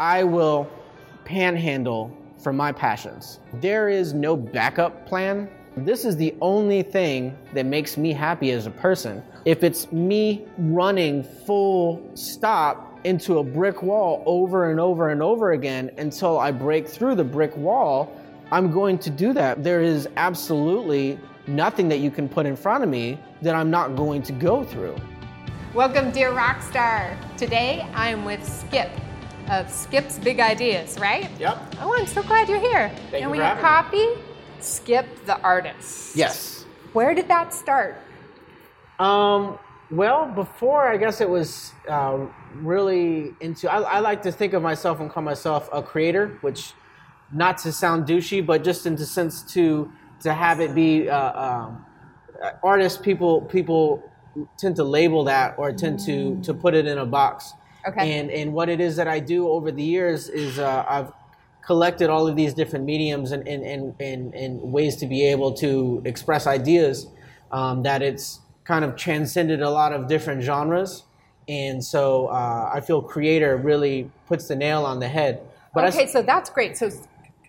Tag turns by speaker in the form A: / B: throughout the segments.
A: I will panhandle for my passions. There is no backup plan. This is the only thing that makes me happy as a person. If it's me running full stop into a brick wall over and over and over again until I break through the brick wall, I'm going to do that. There is absolutely nothing that you can put in front of me that I'm not going to go through.
B: Welcome, dear Rockstar. Today I'm with Skip of Skip's Big Ideas, right?
A: Yep.
B: Oh, I'm so glad you're here.
A: Thank you
B: and we
A: for
B: have
A: having
B: coffee. Skip the artist.
A: Yes.
B: Where did that start?
A: Um, well, before I guess it was uh, really into. I, I like to think of myself and call myself a creator, which, not to sound douchey, but just in the sense to to have it be uh, um, artists. People people tend to label that or tend to to put it in a box.
B: Okay.
A: And and what it is that I do over the years is uh, I've collected all of these different mediums and and, and, and, and ways to be able to express ideas um, that it's kind of transcended a lot of different genres. And so uh, I feel creator really puts the nail on the head. But I
B: okay, so that's great. So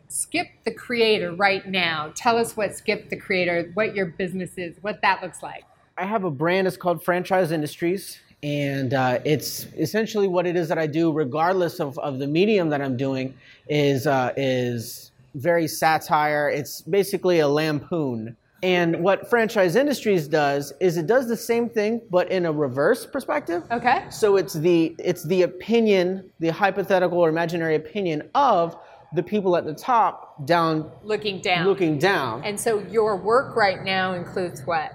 B: Skip the Creator right now. Tell us what Skip the Creator, what your business is, what that looks like.
A: I have a brand. It's called Franchise Industries, and uh, it's essentially what it is that I do, regardless of, of the medium that I'm doing, is uh, is very satire. It's basically a lampoon. And what Franchise Industries does is it does the same thing, but in a reverse perspective.
B: Okay.
A: So it's the it's the opinion, the hypothetical or imaginary opinion of the people at the top down
B: Looking down.
A: looking down.
B: And so your work right now includes what?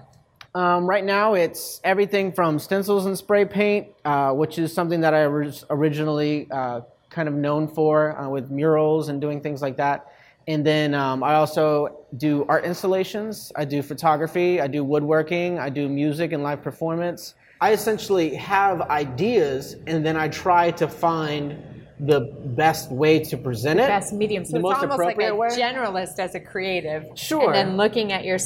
A: Um, right now, it's everything from stencils and spray paint, uh, which is something that I was originally uh, kind of known for uh, with murals and doing things like that. And then um, I also do art installations, I do photography, I do woodworking, I do music and live performance. I essentially have ideas and then I try to find the best way to present it.
B: Best medium. So
A: the
B: it's
A: most
B: almost like a
A: appropriate way.
B: generalist as a creative.
A: Sure.
B: And then looking at your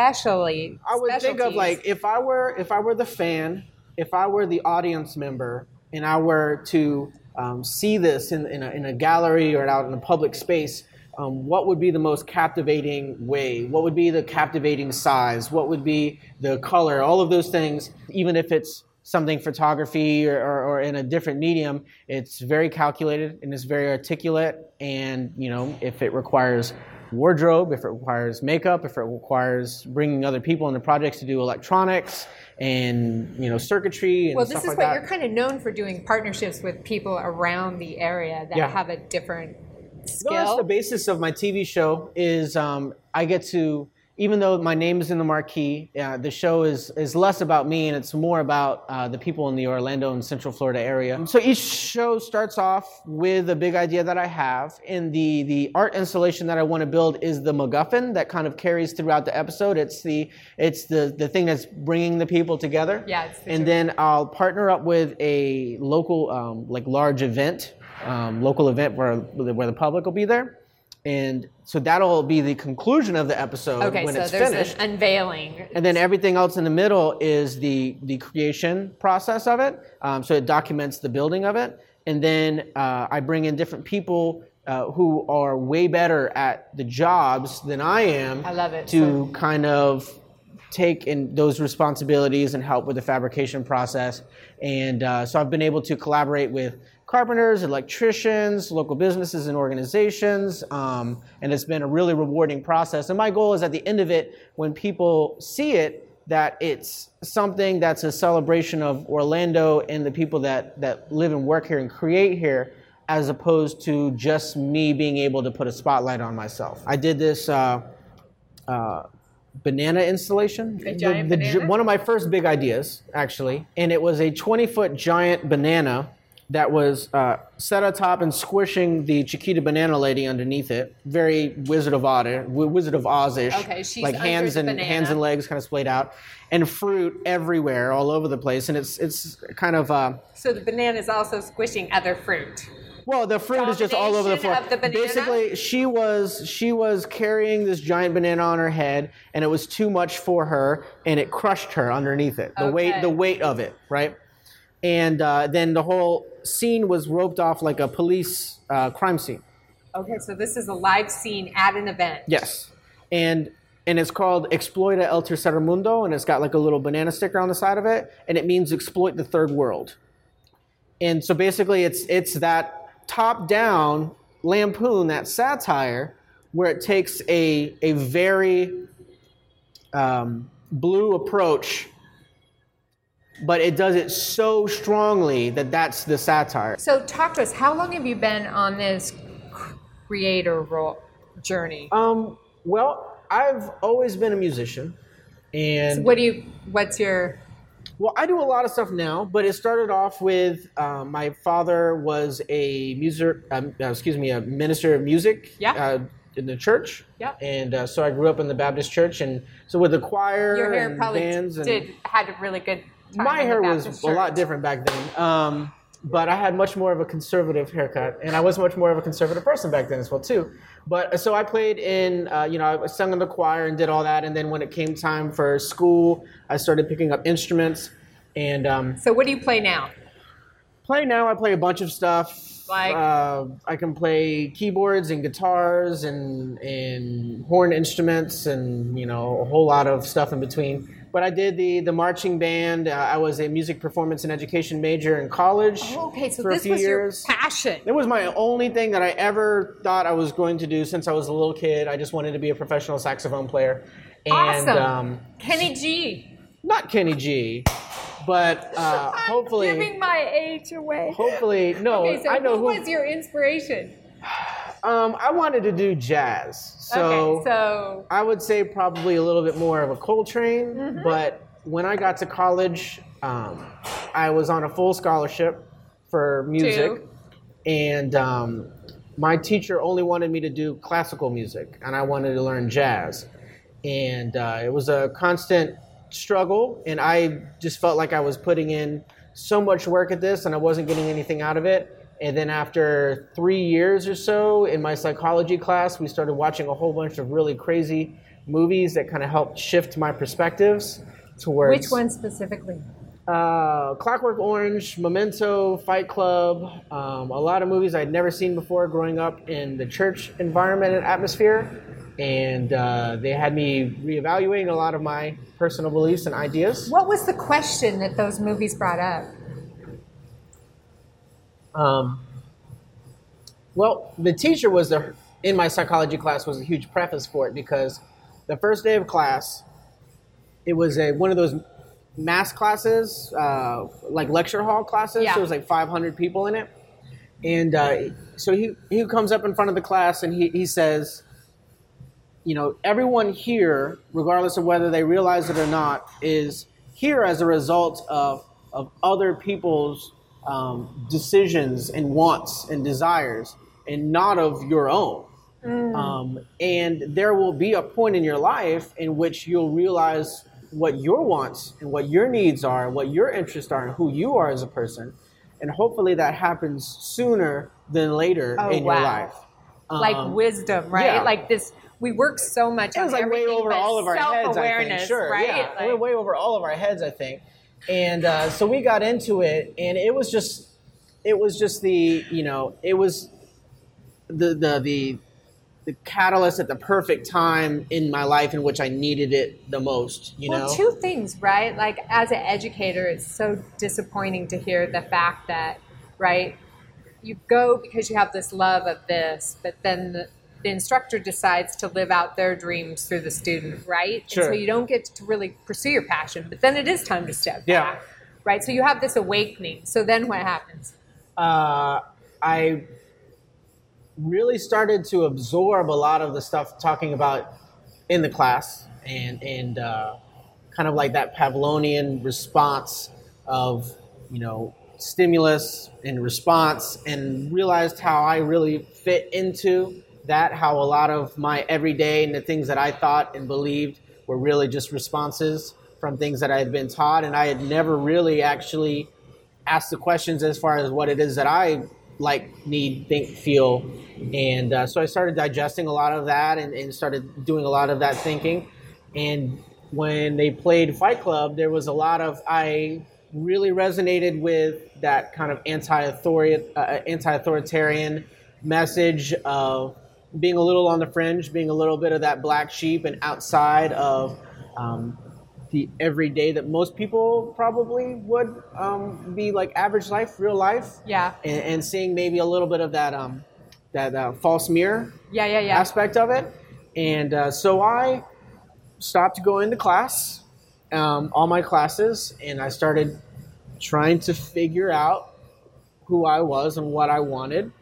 B: specially.
A: I would think of like if I were if I were the fan, if I were the audience member, and I were to um, see this in, in, a, in a gallery or out in a public space, um, what would be the most captivating way? What would be the captivating size? What would be the color? All of those things, even if it's something photography or, or, or in a different medium, it's very calculated and it's very articulate. And you know, if it requires wardrobe, if it requires makeup, if it requires bringing other people into projects to do electronics and you know circuitry and
B: Well, this is
A: like
B: what
A: that.
B: you're kind of known for doing partnerships with people around the area that
A: Yeah.
B: have a different
A: No, that's
B: skill.
A: the basis of my TV show. Is um, I get to, even though my name is in the marquee, uh, the show is is less about me and it's more about uh, the people in the Orlando and Central Florida area. So each show starts off with a big idea that I have, and the the art installation that I want to build is the MacGuffin that kind of carries throughout the episode. It's the it's the the thing that's bringing the people together.
B: Yeah,
A: and then I'll partner up with a local, um, like large event, um, local event where where the public will be there, and so that'll be the conclusion of the episode
B: okay,
A: when
B: so
A: it's
B: there's
A: finished.
B: an unveiling.
A: and then everything else in the middle is the the creation process of it. Um, so it documents the building of it, and then uh, I bring in different people. Uh, who are way better at the jobs than I am
B: I love it.
A: to kind of take in those responsibilities and help with the fabrication process. And uh, so I've been able to collaborate with carpenters, electricians, local businesses and organizations, um, and it's been a really rewarding process. And my goal is at the end of it, when people see it, that it's something that's a celebration of Orlando and the people that, that live and work here and create here, as opposed to just me being able to put a spotlight on myself. I did this. Uh, uh, banana installation. The- the
B: banana?
A: one of my first big ideas, actually, and it was a 20 foot giant banana that was uh, set atop and squishing the Chiquita banana lady underneath it. Very Wizard of Oz, Wizard of Oz-ish.
B: Okay, she's
A: like hands and
B: banana.
A: hands and legs kind of splayed out, and fruit everywhere, all over the place. And it's it's kind of. Uh,
B: So the banana is also squishing other fruit.
A: well, the fruit is just all over the floor.
B: Of the?
A: Basically, she was she was carrying this giant banana on her head, and it was too much for her, and it crushed her underneath it. The weight the weight of it, right? And uh, then the whole scene was roped off like a police uh, crime scene.
B: Okay, so this is a live scene at an event.
A: Yes, and and it's called Exploita el Tercer Mundo, and it's got like a little banana sticker on the side of it, and it means exploit the third world. And so basically, it's it's that top down lampoon, that satire, where it takes a a very um, blue approach, but it does it so strongly that that's the satire.
B: So talk to us. How long have you been on this creator role journey?
A: Um, well, I've always been a musician, and
B: what do you? What's your?
A: Well, I do a lot of stuff now, but it started off with um, my father was a music, um, uh, excuse me, a minister of music.
B: Yeah.
A: Uh, in the church.
B: Yeah.
A: And uh, so I grew up in the Baptist church, and so with the choir
B: Your hair
A: and
B: probably
A: bands and
B: did had a really good.
A: My hair was
B: Baptist
A: a lot different back then. Um, but I had much more of a conservative haircut, and I was much more of a conservative person back then as well too. But so I played in, uh, you know, I sung in the choir and did all that, and then when it came time for school, I started picking up instruments. And um,
B: So what do you play now?
A: play now, I play a bunch of stuff.
B: Like?
A: uh, I can play keyboards and guitars and and horn instruments and you know a whole lot of stuff in between. But I did the the marching band. Uh, I was a music performance and education major in college.
B: Oh, okay, so
A: for a
B: this
A: few
B: was
A: years.
B: your passion.
A: It was my only thing that I ever thought I was going to do since I was a little kid. I just wanted to be a professional saxophone player. And
B: Awesome.
A: um,
B: Kenny G.
A: not Kenny G, but uh, hopefully,
B: Giving my age away.
A: hopefully, no,
B: okay, so
A: I know
B: who. was your inspiration?
A: Um, I wanted to do jazz, so,
B: okay, so
A: I would say probably a little bit more of a Coltrane.
B: Mm-hmm.
A: But when I got to college, um, I was on a full scholarship for music,
B: Two.
A: and um, my teacher only wanted me to do classical music, and I wanted to learn jazz, and uh, it was a constant struggle, and I just felt like I was putting in so much work at this, and I wasn't getting anything out of it. And then after three years or so in my psychology class, we started watching a whole bunch of really crazy movies that kind of helped shift my perspectives towards
B: which one specifically?
A: uh, Clockwork Orange, Memento, Fight Club, um, a lot of movies I'd never seen before growing up in the church environment and atmosphere. And uh, they had me reevaluating a lot of my personal beliefs and ideas.
B: What was the question that those movies brought up?
A: Um, well, the teacher was the in my psychology class was a huge preface for it because the first day of class, it was a one of those mass classes, uh, like lecture hall classes.
B: Yeah.
A: So it was like 500 people in it, and uh, so he he comes up in front of the class and he he says, you know, everyone here, regardless of whether they realize it or not, is here as a result of of other people's um, decisions and wants and desires, and not of your own. Um, and there will be a point in your life in which you'll realize what your wants and what your needs are, what your interests are, and who you are as a person. And hopefully that happens sooner than later
B: Oh,
A: in your
B: wow.
A: life.
B: Like
A: Um,
B: wisdom, right?
A: yeah.
B: Like this. We work so much.
A: it was like way over all of our heads. I think. Sure,
B: right?
A: yeah,
B: Like-
A: we're way over all of our heads. I think, and uh, so we got into it, and it was just, it was just the, you know, it was the the the the catalyst at the perfect time in my life in which I needed it the most. You
B: well,
A: know,
B: two things, right? Like as an educator, it's so disappointing to hear the fact that, right, you go because you have this love of this, but then the, the instructor decides to live out their dreams through the student, right? And
A: Sure.
B: so you don't get to really pursue your passion, but then it is time to step
A: Yeah.
B: back, right? So you have this awakening. So then what happens?
A: uh, I really started to absorb a lot of the stuff talking about in the class and and uh, kind of like that Pavlovian response of you know stimulus and response and realized how I really fit into that how a lot of my everyday and the things that I thought and believed were really just responses from things that I had been taught and I had never really actually asked the questions as far as what it is that I like, need, think, feel. And uh, so I started digesting a lot of that and, and started doing a lot of that thinking. And when they played Fight Club, there was a lot of, I really resonated with that kind of anti-authorian, uh, anti-authoritarian message of being a little on the fringe, being a little bit of that black sheep, and outside of um, the everyday that most people probably would um, be like average life, real life,
B: Yeah.
A: and, and seeing maybe a little bit of that um, that uh, false mirror
B: Yeah, yeah, yeah.
A: aspect of it. And uh, so I stopped going to class, um, all my classes, and I started trying to figure out who I was and what I wanted.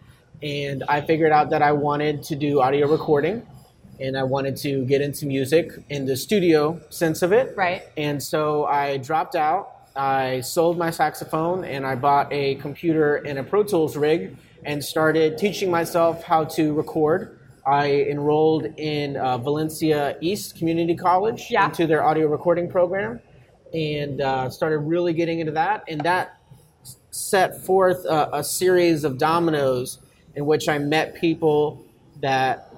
A: And I figured out that I wanted to do audio recording and I wanted to get into music in the studio sense of it.
B: Right.
A: And so I dropped out. I sold my saxophone and I bought a computer and a Pro Tools rig and started teaching myself how to record. I enrolled in uh, Valencia East Community College
B: Yeah.
A: into their audio recording program and uh, started really getting into that. And that set forth a, a series of dominoes in which I met people that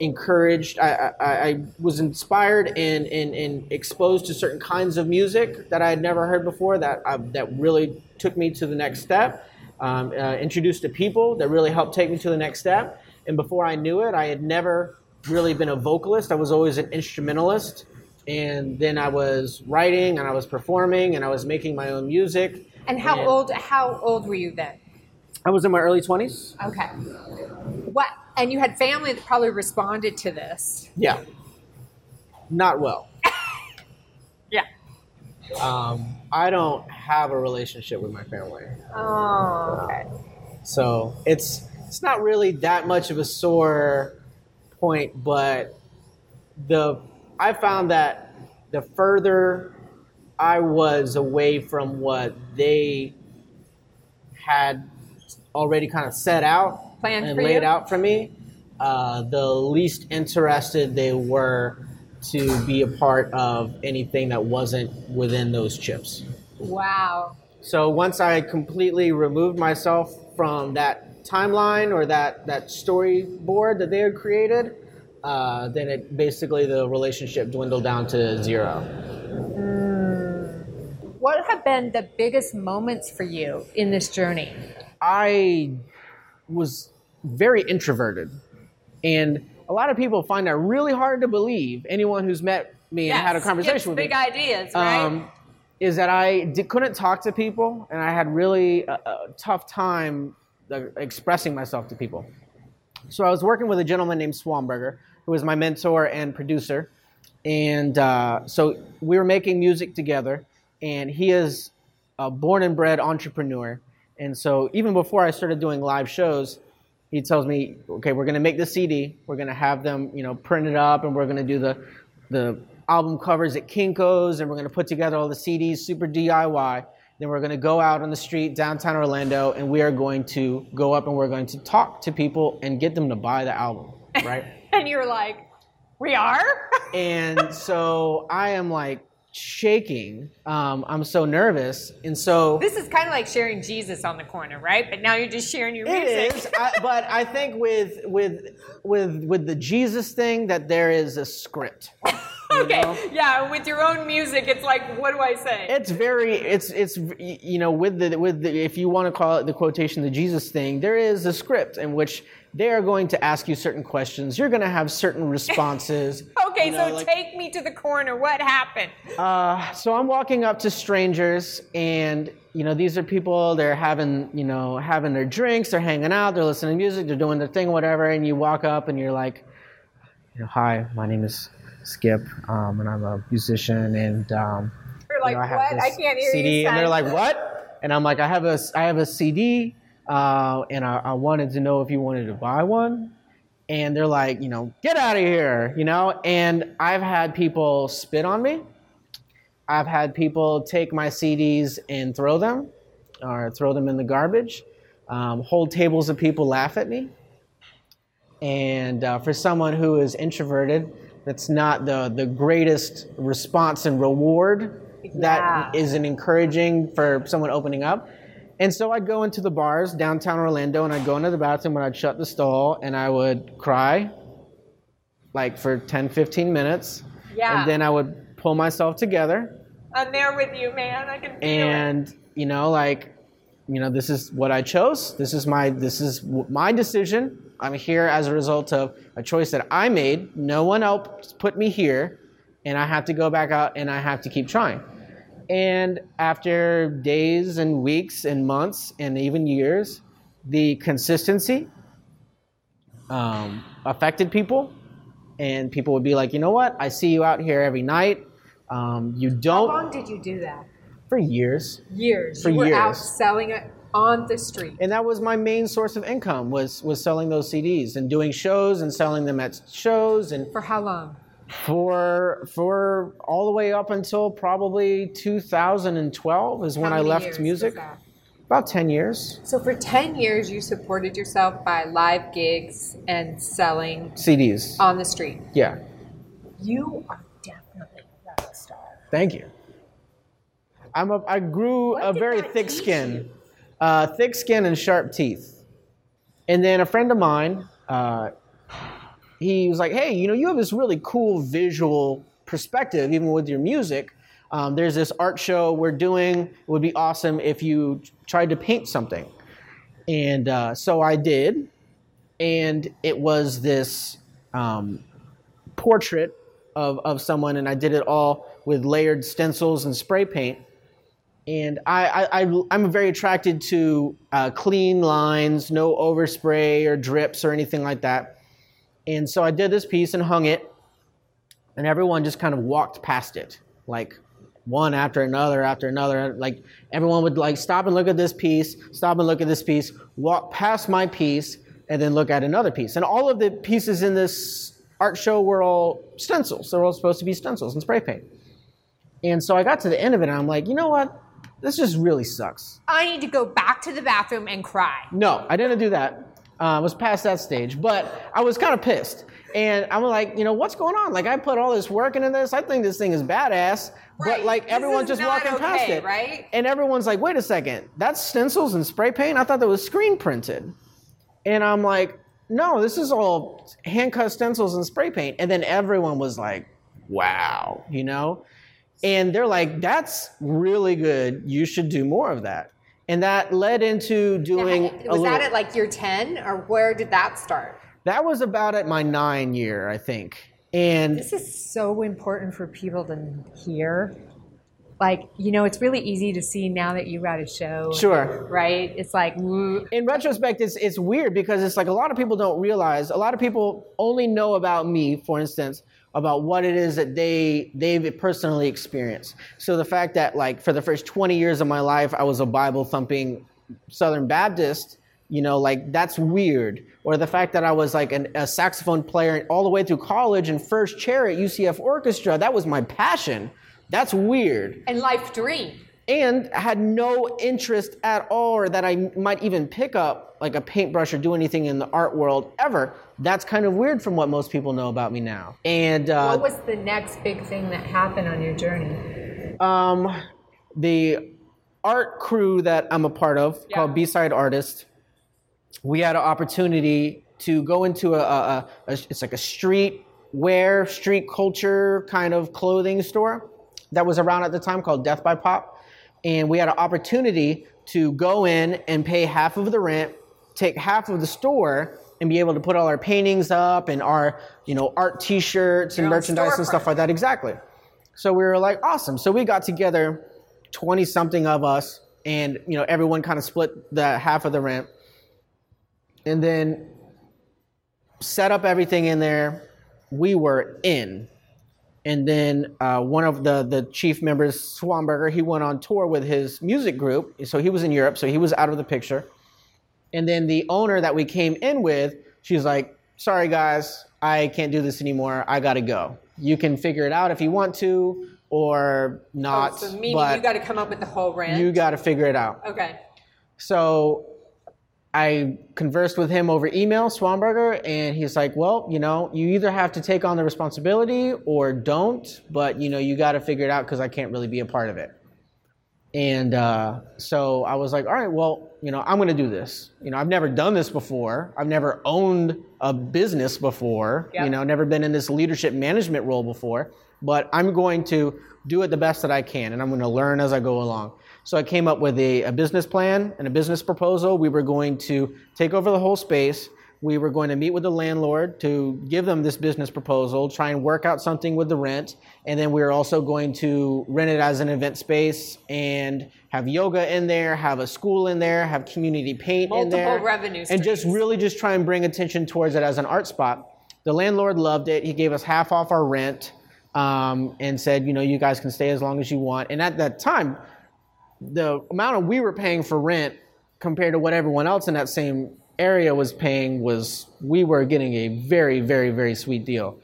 A: encouraged I, I, I was inspired and, and, and exposed to certain kinds of music that I had never heard before that I, that really took me to the next step um, uh, introduced to people that really helped take me to the next step and before I knew it I had never really been a vocalist I was always an instrumentalist and then I was writing and I was performing and I was making my own music
B: And how
A: And-
B: old? How old were you then?
A: I was in my early 20s
B: Okay. What? And you had family that probably responded to this.
A: yeah not well
B: Yeah.
A: Um, I don't have a relationship with my family,
B: Oh. Okay.
A: so it's it's not really that much of a sore point. But the I found that the further I was away from what they had already kind of set out
B: Planned
A: and laid
B: you?
A: out for me, uh, the least interested they were to be a part of anything that wasn't within those chips.
B: Wow.
A: So once I completely removed myself from that timeline or that that storyboard that they had created, uh, then it basically the relationship dwindled down to zero.
B: What have been the biggest moments for you in this journey?
A: I was very introverted, and a lot of people find that really hard to believe. Anyone who's met me and had a conversation with
B: big
A: me.
B: ideas, right?
A: um, is that I di- couldn't talk to people, and I had really a, a tough time uh, expressing myself to people. So I was working with a gentleman named Swanberger, who was my mentor and producer, and uh, so we were making music together. And he is a born and bred entrepreneur, and so even before I started doing live shows, he tells me, "Okay, we're going to make the CD. We're going to have them, you know, printed up, and we're going to do the the album covers at Kinkos, and we're going to put together all the CDs, super DIY. Then we're going to go out on the street downtown Orlando, and we are going to go up and we're going to talk to people and get them to buy the album, right?
B: and you're like, we are?
A: and so I am like shaking. Um, I'm so nervous, and so
B: this is kind of like sharing Jesus on the corner, right? But now you're just sharing your music.
A: It is, I, but I think with with with with the Jesus thing that there is a script.
B: okay.
A: know?
B: Yeah, with your own music, it's like, what do I say?
A: It's very it's it's you know with the with the if you want to call it the quotation the Jesus thing there is a script in which they are going to ask you certain questions you're going to have certain responses
B: okay,
A: you know,
B: so
A: like-
B: take me to the corner. What happened?
A: Uh, so I'm walking up to strangers, and you know these are people. They're having you know having their drinks. They're hanging out. They're listening to music. They're doing their thing, whatever. And you walk up, and you're like, you know, "Hi, my name is Skip, um, and I'm a musician." And um,
B: You're
A: you
B: like,
A: know, I have
B: what?
A: this
B: I can't hear
A: CD.
B: you.
A: And they're like, "What?" And I'm like, "I have a I have a CD, uh, and I, I wanted to know if you wanted to buy one." and they're like, you know, get out of here, you know. And I've had people spit on me. I've had people take my CDs and throw them, or throw them in the garbage. Um, whole tables of people laugh at me. And uh, for someone who is introverted, that's not the, the greatest response and reward that
B: Yeah.
A: isn't encouraging for someone opening up. And so I'd go into the bars downtown Orlando and I'd go into the bathroom and I'd shut the stall and I would cry like for 10, 15 minutes.
B: Yeah.
A: And then I would pull myself together
B: I'm there with you, man. I can feel
A: and you know like you know this is what i chose this is my this is my decision i'm here as a result of a choice that i made no one else put me here and i have to go back out and i have to keep trying and after days and weeks and months and even years the consistency um, affected people and people would be like you know what i see you out here every night um, you don't How
B: long did you do that?
A: for years
B: Years.
A: For
B: you were out selling it on the street.
A: and that was my main source of income was was selling those CDs and doing shows and selling them at shows and
B: For how long?
A: For for all the way up until probably 2012 is when I left music. About 10 years.
B: So for 10 years, you supported yourself by live gigs and selling
A: CDs.
B: on the street.
A: yeah.
B: You are definitely a star.
A: Thank you. I'm a, I grew
B: What
A: a very thick skin, uh, thick skin and sharp teeth. And then a friend of mine, uh, he was like, "Hey, you know, you have this really cool visual perspective, even with your music. Um, there's this art show we're doing. It would be awesome if you tried to paint something." And uh, so I did, and it was this um, portrait of, of someone, and I did it all with layered stencils and spray paint. And I, I, I, I'm very attracted to uh, clean lines, no overspray or drips or anything like that. And so I did this piece and hung it, and everyone just kind of walked past it, like one after another after another. Like everyone would like stop and look at this piece, stop and look at this piece, walk past my piece, and then look at another piece. And all of the pieces in this art show were all stencils. They're all supposed to be stencils and spray paint. And so I got to the end of it, and I'm like, you know what? This just really sucks.
B: I need to go back to the bathroom and cry.
A: No, I didn't do that. Uh, was past that stage, but I was kind of pissed. And I'm like, you know, what's going on? Like, I put all this work into this. I think this thing is badass. But like,
B: This
A: everyone's just walking past it,
B: right?
A: And everyone's like, wait a second, that's stencils and spray paint. I thought that was screen printed. And I'm like, no, this is all hand cut stencils and spray paint. And then everyone was like, wow, you know? And they're like, that's really good. You should do more of that. And that led into doing
B: was
A: a little,
B: that at like year 10 or where did that start?
A: that was about at my nine year, I think. And
B: This is so important for people to hear. Like, you know, it's really easy to see now that you got a show.
A: sure.
B: Right? It's like, woo.
A: In retrospect, it's, it's weird because it's like a lot of people don't realize, a lot of people only know about me, for instance, about what it is that they they've personally experienced. So the fact that like for the first 20 years of my life I was a Bible thumping Southern Baptist, you know, like that's weird. Or the fact that I was like an, a saxophone player all the way through college and first chair at UCF Orchestra, that was my passion. That's weird
B: And life dream.
A: and had no interest at all or that I might even pick up like a paintbrush or do anything in the art world ever. That's kind of weird from what most people know about me now. And uh,
B: What was the next big thing that happened on your journey?
A: um, the art crew that I'm a part of
B: Yeah.
A: called B-Side Artist, we had an opportunity to go into a, a, a, a it's like a street wear, street culture kind of clothing store that was around at the time called Death by Pop. And we had an opportunity to go in and pay half of the rent, take half of the store, and be able to put all our paintings up and our, you know, art T-shirts and merchandise and stuff like that. Exactly. So we were like, awesome. So we got together, 20 something of us, and you know, everyone kind of split the half of the rent. And then set up everything in there. We were in. And then uh, one of the, the chief members, Swanberger, he went on tour with his music group. So he was in Europe, so he was out of the picture. And then the owner that we came in with, she's like, sorry guys, I can't do this anymore. I gotta go. You can figure it out if you want to or not.
B: Oh, so meaning
A: but
B: you got to come up with the whole rent.
A: you gotta figure it out.
B: okay.
A: So I conversed with him over email, Swanberger, and he's like, "Well, you know, you either have to take on the responsibility or don't, but you know, you got to figure it out because I can't really be a part of it." And uh, so I was like, "All right, well, you know, I'm going to do this. You know, I've never done this before. I've never owned a business before.
B: Yep.
A: You know, never been in this leadership management role before." But I'm going to do it the best that I can, and I'm going to learn as I go along. So I came up with a, a business plan and a business proposal. We were going to take over the whole space. We were going to meet with the landlord to give them this business proposal, try and work out something with the rent, and then we were also going to rent it as an event space and have yoga in there, have a school in there, have community paint
B: Multiple
A: in there,
B: revenue streams.
A: and just really just try and bring attention towards it as an art spot. The landlord loved it. He gave us half off our rent um, and said, you know, you guys can stay as long as you want. And at that time, the amount of we were paying for rent compared to what everyone else in that same area was paying was we were getting a very very very sweet deal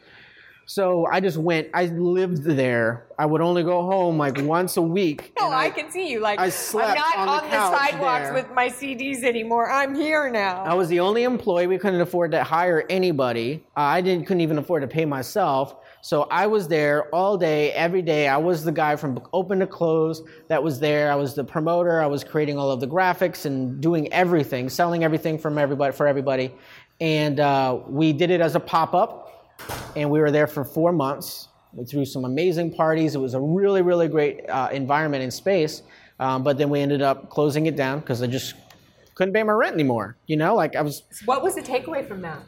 A: so i just went i lived there i would only go home like once a week
B: No,
A: and
B: I, can see you. Like
A: I
B: I'm
A: slept
B: not
A: on the
B: on the, sidewalks
A: there.
B: with my CDs anymore. I'm here now.
A: I was the only employee. We couldn't afford to hire anybody. Uh, I didn't couldn't even afford to pay myself. So I was there all day, every day. I was the guy from open to close that was there. I was the promoter. I was creating all of the graphics and doing everything, selling everything from everybody for everybody. And uh, we did it as a pop up, and we were there for four months. We threw some amazing parties. It was a really, really great uh, environment and space. Um, but then we ended up closing it down because I just couldn't pay my rent anymore. You know, like I was.
B: what was the takeaway from that?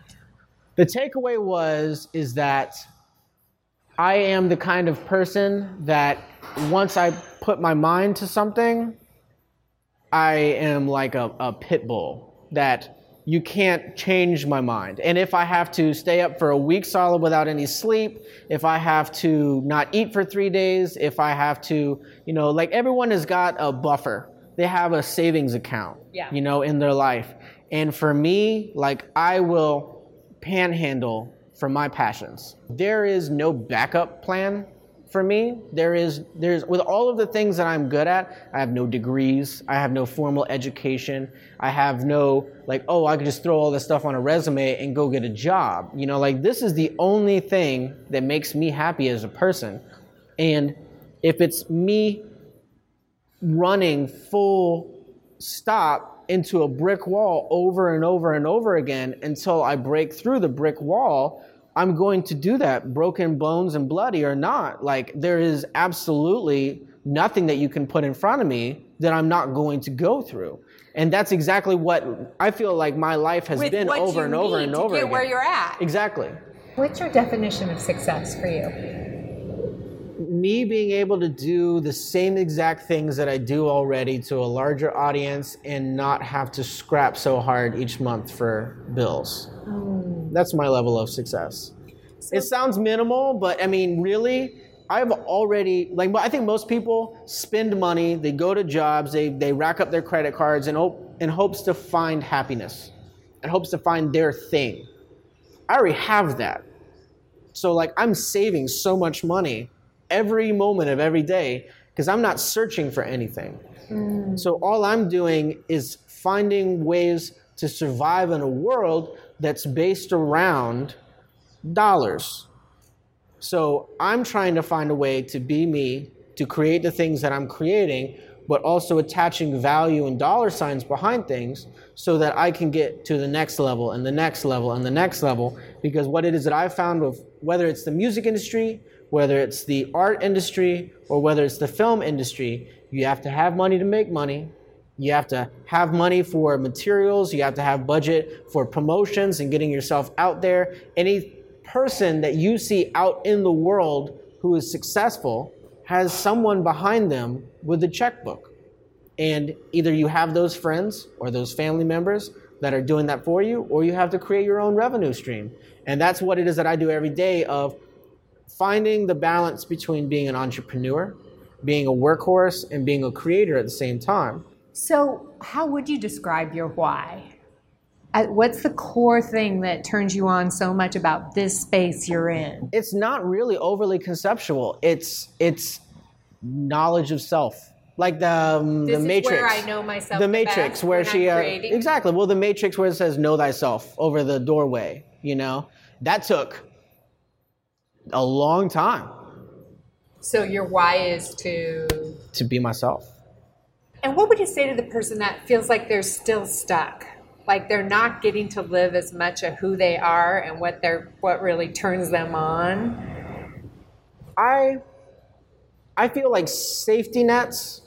A: The takeaway was is that I am the kind of person that once I put my mind to something, I am like a, a pit bull that you can't change my mind. And if I have to stay up for a week solid without any sleep, if I have to not eat for three days, if I have to, you know, like everyone has got a buffer. They have a savings account,
B: Yeah.
A: you know, in their life. And for me, like I will panhandle for my passions. There is no backup plan for me. There is there's with all of the things that I'm good at, I have no degrees, I have no formal education, I have no like oh, I could just throw all this stuff on a resume and go get a job. You know, like this is the only thing that makes me happy as a person. And if it's me running full stop into a brick wall over and over and over again until I break through the brick wall, I'm going to do that, broken bones and bloody or not. Like, there is absolutely nothing that you can put in front of me that I'm not going to go through. And that's exactly what I feel like my life has
B: With
A: been over and over
B: need
A: and
B: to
A: over
B: get
A: again.
B: where you're at.
A: Exactly.
B: What's your definition of success for you?
A: Me being able to do the same exact things that I do already to a larger audience and not have to scrap so hard each month for bills. Mm. That's my level of success. it sounds minimal, but I mean, really, I've already, like, I think most people spend money, they go to jobs, they, they rack up their credit cards in, hope, in hopes to find happiness, in hopes to find their thing. I already have that. So like I'm saving so much money every moment of every day because I'm not searching for anything. Mm. So all I'm doing is finding ways to survive in a world that's based around dollars. So I'm trying to find a way to be me, to create the things that I'm creating, but also attaching value and dollar signs behind things so that I can get to the next level and the next level and the next level. Because what it is that I've found with whether it's the music industry, whether it's the art industry, or whether it's the film industry, you have to have money to make money. You have to have money for materials. You have to have budget for promotions and getting yourself out there. Any person that you see out in the world who is successful has someone behind them with a checkbook. And either you have those friends or those family members that are doing that for you, or you have to create your own revenue stream. And that's what it is that I do every day of finding the balance between being an entrepreneur, being a workhorse, and being a creator at the same time.
B: So, how would you describe your why? Uh, What's the core thing that turns you on so much about this space you're in?
A: it's not really overly conceptual. It's it's knowledge of self, like the um, the Matrix.
B: where I know myself
A: The Matrix, where she uh, exactly. Well, the Matrix, where it says "Know thyself" over the doorway. You know, that took a long time
B: So, your why is to.
A: to be myself.
B: And what would you say to the person that feels like they're still stuck? Like they're not getting to live as much of who they are and what they're what really turns them on.
A: I I feel like safety nets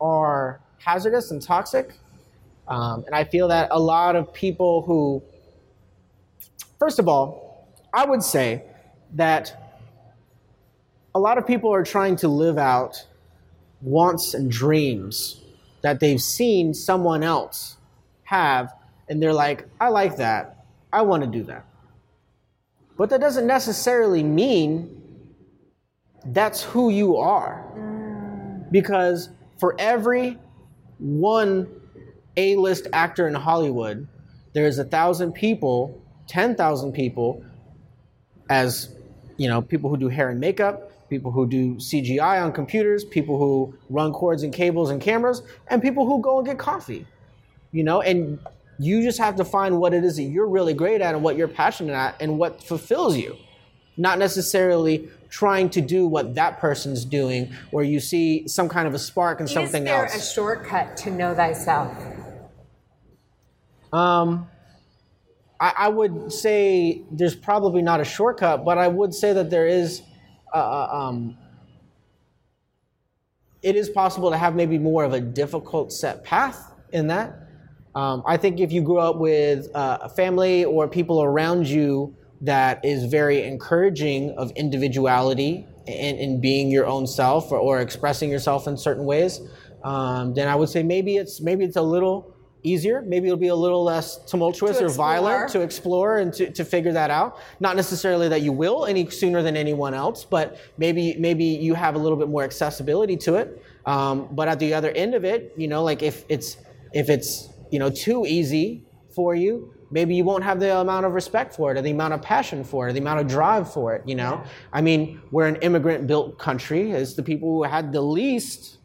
A: are hazardous and toxic. Um, and I feel that a lot of people who, first of all, I would say that a lot of people are trying to live out wants and dreams that they've seen someone else have, and they're like, I like that. I want to do that. But that doesn't necessarily mean that's who you are. Mm. Because for every one A list actor in Hollywood, there's a thousand people, 10,000 people, as you know, people who do hair and makeup, people who do CGI on computers, people who run cords and cables and cameras, and people who go and get coffee. You know, and you just have to find what it is that you're really great at and what you're passionate at and what fulfills you. Not necessarily trying to do what that person's doing, or you see some kind of a spark in something else.
B: Is there
A: else.
B: a shortcut to know thyself?
A: Um, I, I would say there's probably not a shortcut, but I would say that there is. Uh, um, it is possible to have maybe more of a difficult set path in that. Um, I think if you grew up with uh, a family or people around you that is very encouraging of individuality and, and being your own self or, or expressing yourself in certain ways, um, then I would say maybe it's maybe it's a little easier. Maybe it'll be a little less tumultuous or violent to explore and to, to figure that out. Not necessarily that you will any sooner than anyone else, but maybe maybe you have a little bit more accessibility to it. Um, but at the other end of it, you know, like if it's if it's you know too easy for you, maybe you won't have the amount of respect for it, or the amount of passion for it, or the amount of drive for it. You know, I mean, we're an immigrant-built country. It's the people who had the least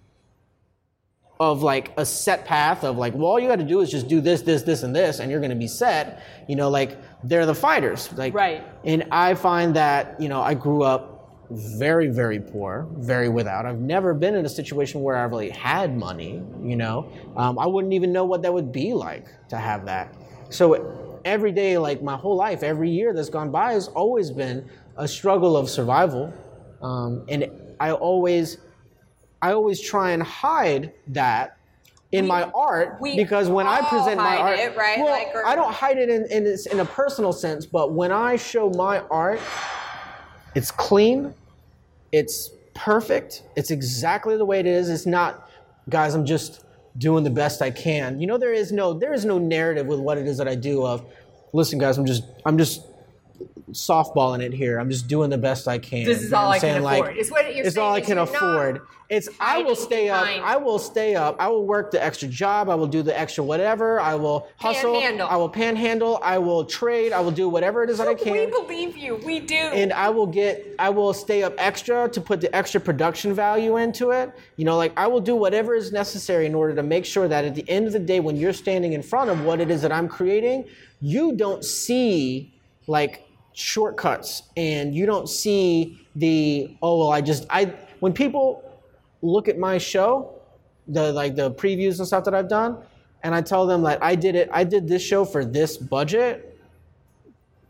A: of like a set path of like, well, all you got to do is just do this, this, this, and this, and you're going to be set. You know, like they're the fighters. Like,
B: Right.
A: And I find that you know I grew up very, very poor, very without. I've never been in a situation where I really had money. You know, um, I wouldn't even know what that would be like to have that. So every day, like my whole life, every year that's gone by has always been a struggle of survival, um, and I always I always try and hide that in my art
B: we
A: because when I present my art,
B: it, right?
A: well,
B: Like, or-
A: I don't hide it in, in, this- in a personal sense, but when I show my art, it's clean, it's perfect, it's exactly the way it is. It's not, guys, I'm just doing the best I can. You know, there is no there is no narrative with what it is that I do. Of, listen, guys, I'm just I'm just softballing it here. I'm just doing the best I can.
B: This is
A: You
B: all I can
A: saying? Like,
B: afford. Is what you're
A: it's all I can afford. It's I will stay up. I will stay up. I will work the extra job. I will do the extra whatever. I will hustle.
B: Panhandle.
A: I will panhandle. I will trade. I will do whatever it is that I can.
B: We believe you. We do.
A: And I will get, I will stay up extra to put the extra production value into it. You know, like I will do whatever is necessary in order to make sure that at the end of the day, when you're standing in front of what it is that I'm creating, you don't see like shortcuts and you don't see the, oh, well, I just, I, when people look at my show, the like the previews and stuff that I've done, and I tell them like I did it, I did this show for this budget,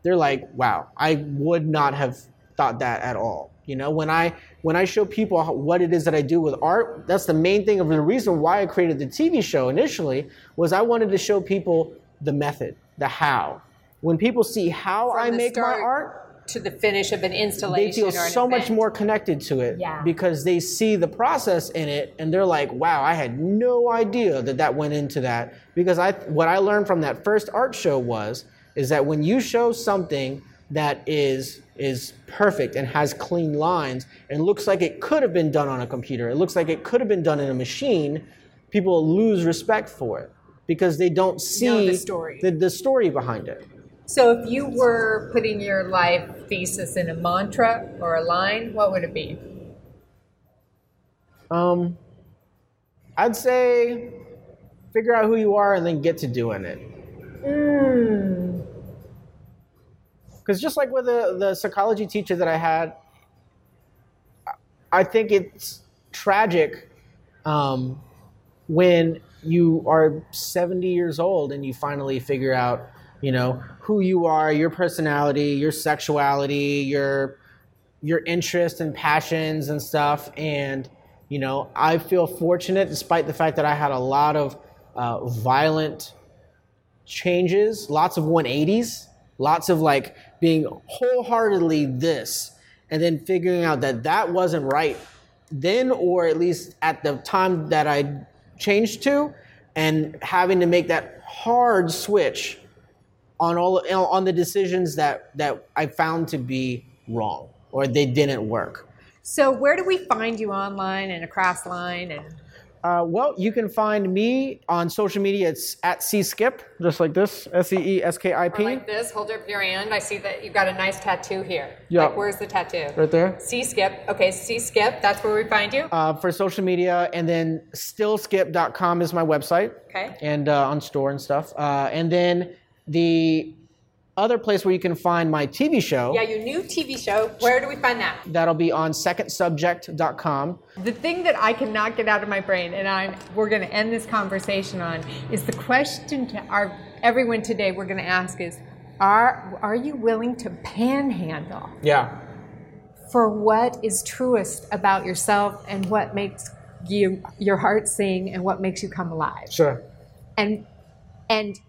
A: they're like, wow, I would not have thought that at all. You know, when I when I show people what it is that I do with art, that's the main thing of the reason why I created the TV show initially was I wanted to show people the method, the how. When people see how
B: From
A: I make my art,
B: to the finish of an installation, they feel
A: so much more connected to it
B: Yeah.
A: because they see the process in it and they're like wow i had no idea that that went into that because i what i learned from that first art show was is that when you show something that is is perfect and has clean lines and looks like it could have been done on a computer it looks like it could have been done in a machine people lose respect for it because they don't see
B: Know the story.
A: the, the story behind it
B: So, if you were putting your life thesis in a mantra or a line, what would it be?
A: Um, I'd say figure out who you are and then get to doing it. Because just like with the, the psychology teacher that I had, I think it's tragic um, when you are 70 years old and you finally figure out, you know, who you are, your personality, your sexuality, your your interests and passions and stuff. And you know, I feel fortunate, despite the fact that I had a lot of uh, violent changes, lots of 180s, lots of like being wholeheartedly this, and then figuring out that that wasn't right then, or at least at the time that I changed to, and having to make that hard switch on all on the decisions that that I found to be wrong or they didn't work.
B: So where do we find you online and across line and
A: uh, well, you can find me on social media. It's at SeeSkip, just like this, S E E S K I P.
B: like this. Hold up your hand. I see that you've got a nice tattoo here.
A: Yeah.
B: Like, where's the tattoo?
A: Right there.
B: SeeSkip. Okay, SeeSkip. That's where we find you.
A: Uh, for social media, and then stillskip.com is my website.
B: Okay.
A: And uh, on store and stuff. Uh, and then the other place where you can find my TV show.
B: Yeah, your new TV show. Where do we find that?
A: That'll be on secondsubject.com.
B: The thing that I cannot get out of my brain, and I'm, we're going to end this conversation on, is the question to our everyone today. We're going to ask is, are are you willing to panhandle
A: Yeah.
B: for what is truest about yourself and what makes you your heart sing and what makes you come alive?
A: Sure.
B: and and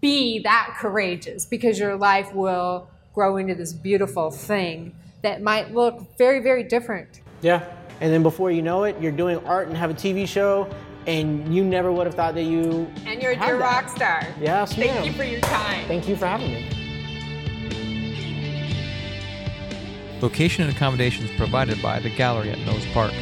B: be that courageous because your life will grow into this beautiful thing that might look very very different
A: Yeah. And then before you know it, you're doing art and have a TV show, and you never would have thought that you.
B: and you're a dear rock star
A: Yes,
B: thank
A: ma'am.
B: you for your time
A: Thank you for having me.
C: Location and accommodations provided by the gallery at Nose Park.